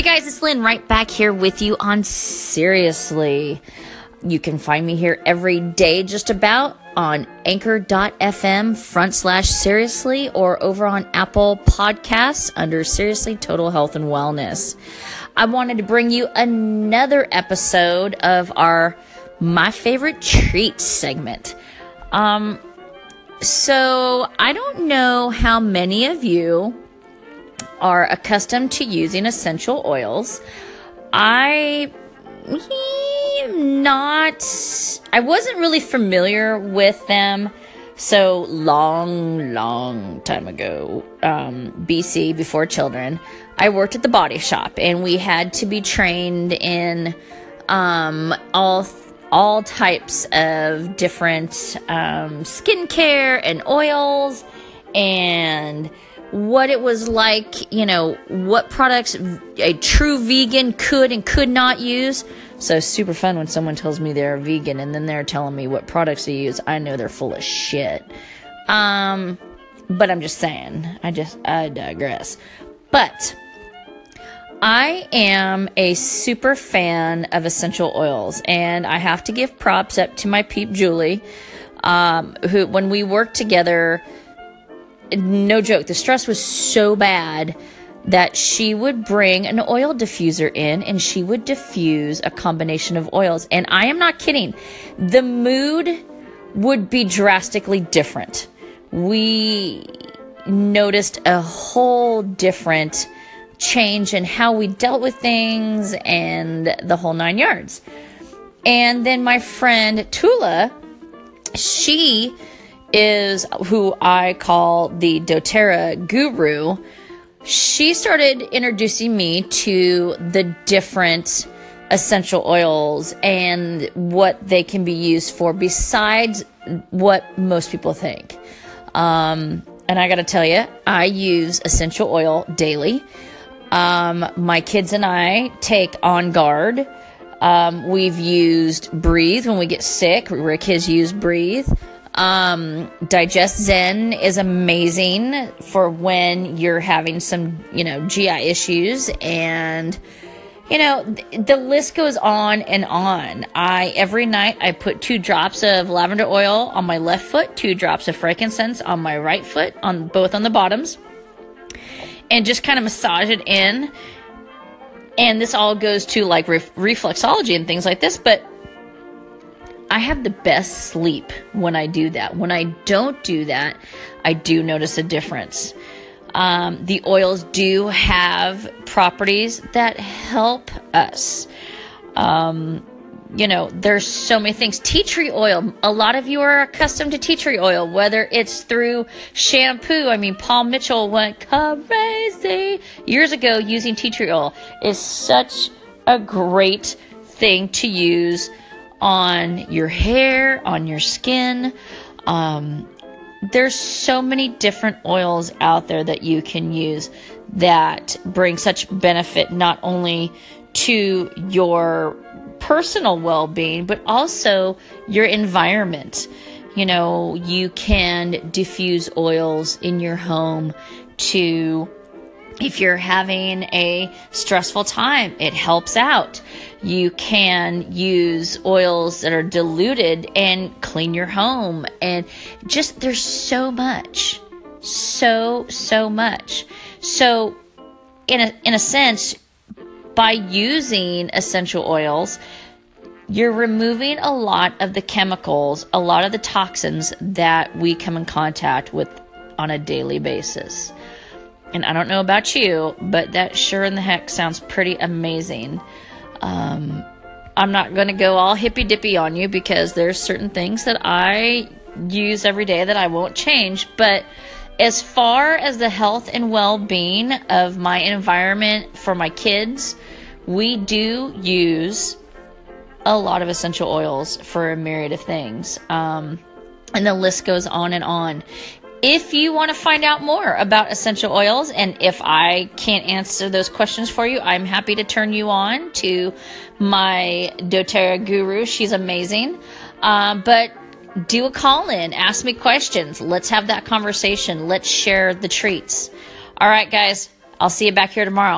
Hey guys, it's Lynn right back here with you on Seriously. You can find me here every day, just about on anchor.fm front slash seriously or over on Apple Podcasts under Seriously Total Health and Wellness. I wanted to bring you another episode of our My Favorite Treats segment. Um, so I don't know how many of you are accustomed to using essential oils. I am not, I wasn't really familiar with them. So long, long time ago, um, BC, before children, I worked at the body shop and we had to be trained in um, all all types of different um, skincare and oils and what it was like, you know, what products a true vegan could and could not use. So super fun when someone tells me they're vegan and then they're telling me what products they use. I know they're full of shit. Um, but I'm just saying. I just I digress. But I am a super fan of essential oils, and I have to give props up to my peep Julie, um, who when we worked together no joke, the stress was so bad that she would bring an oil diffuser in and she would diffuse a combination of oils. And I am not kidding. The mood would be drastically different. We noticed a whole different change in how we dealt with things and the whole nine yards. And then my friend Tula, she is who I call the doTERRA guru. She started introducing me to the different essential oils and what they can be used for besides what most people think. Um, and I got to tell you, I use essential oil daily. Um, my kids and I take On Guard. Um, we've used Breathe when we get sick. Rick has used Breathe. Um, Digest Zen is amazing for when you're having some, you know, GI issues and you know, the list goes on and on. I every night I put two drops of lavender oil on my left foot, two drops of frankincense on my right foot, on both on the bottoms, and just kind of massage it in. And this all goes to like re- reflexology and things like this, but I have the best sleep when I do that. When I don't do that, I do notice a difference. Um, the oils do have properties that help us. Um, you know, there's so many things. Tea tree oil. A lot of you are accustomed to tea tree oil, whether it's through shampoo. I mean, Paul Mitchell went crazy years ago using tea tree oil. is such a great thing to use on your hair, on your skin. Um, there's so many different oils out there that you can use that bring such benefit not only to your personal well being, but also your environment. You know, you can diffuse oils in your home to if you're having a stressful time, it helps out. You can use oils that are diluted and clean your home. And just, there's so much. So, so much. So, in a, in a sense, by using essential oils, you're removing a lot of the chemicals, a lot of the toxins that we come in contact with on a daily basis. And I don't know about you, but that sure in the heck sounds pretty amazing. Um, I'm not going to go all hippy dippy on you because there's certain things that I use every day that I won't change. But as far as the health and well being of my environment for my kids, we do use a lot of essential oils for a myriad of things. Um, and the list goes on and on. If you want to find out more about essential oils, and if I can't answer those questions for you, I'm happy to turn you on to my doTERRA guru. She's amazing. Uh, but do a call in, ask me questions. Let's have that conversation. Let's share the treats. All right, guys, I'll see you back here tomorrow.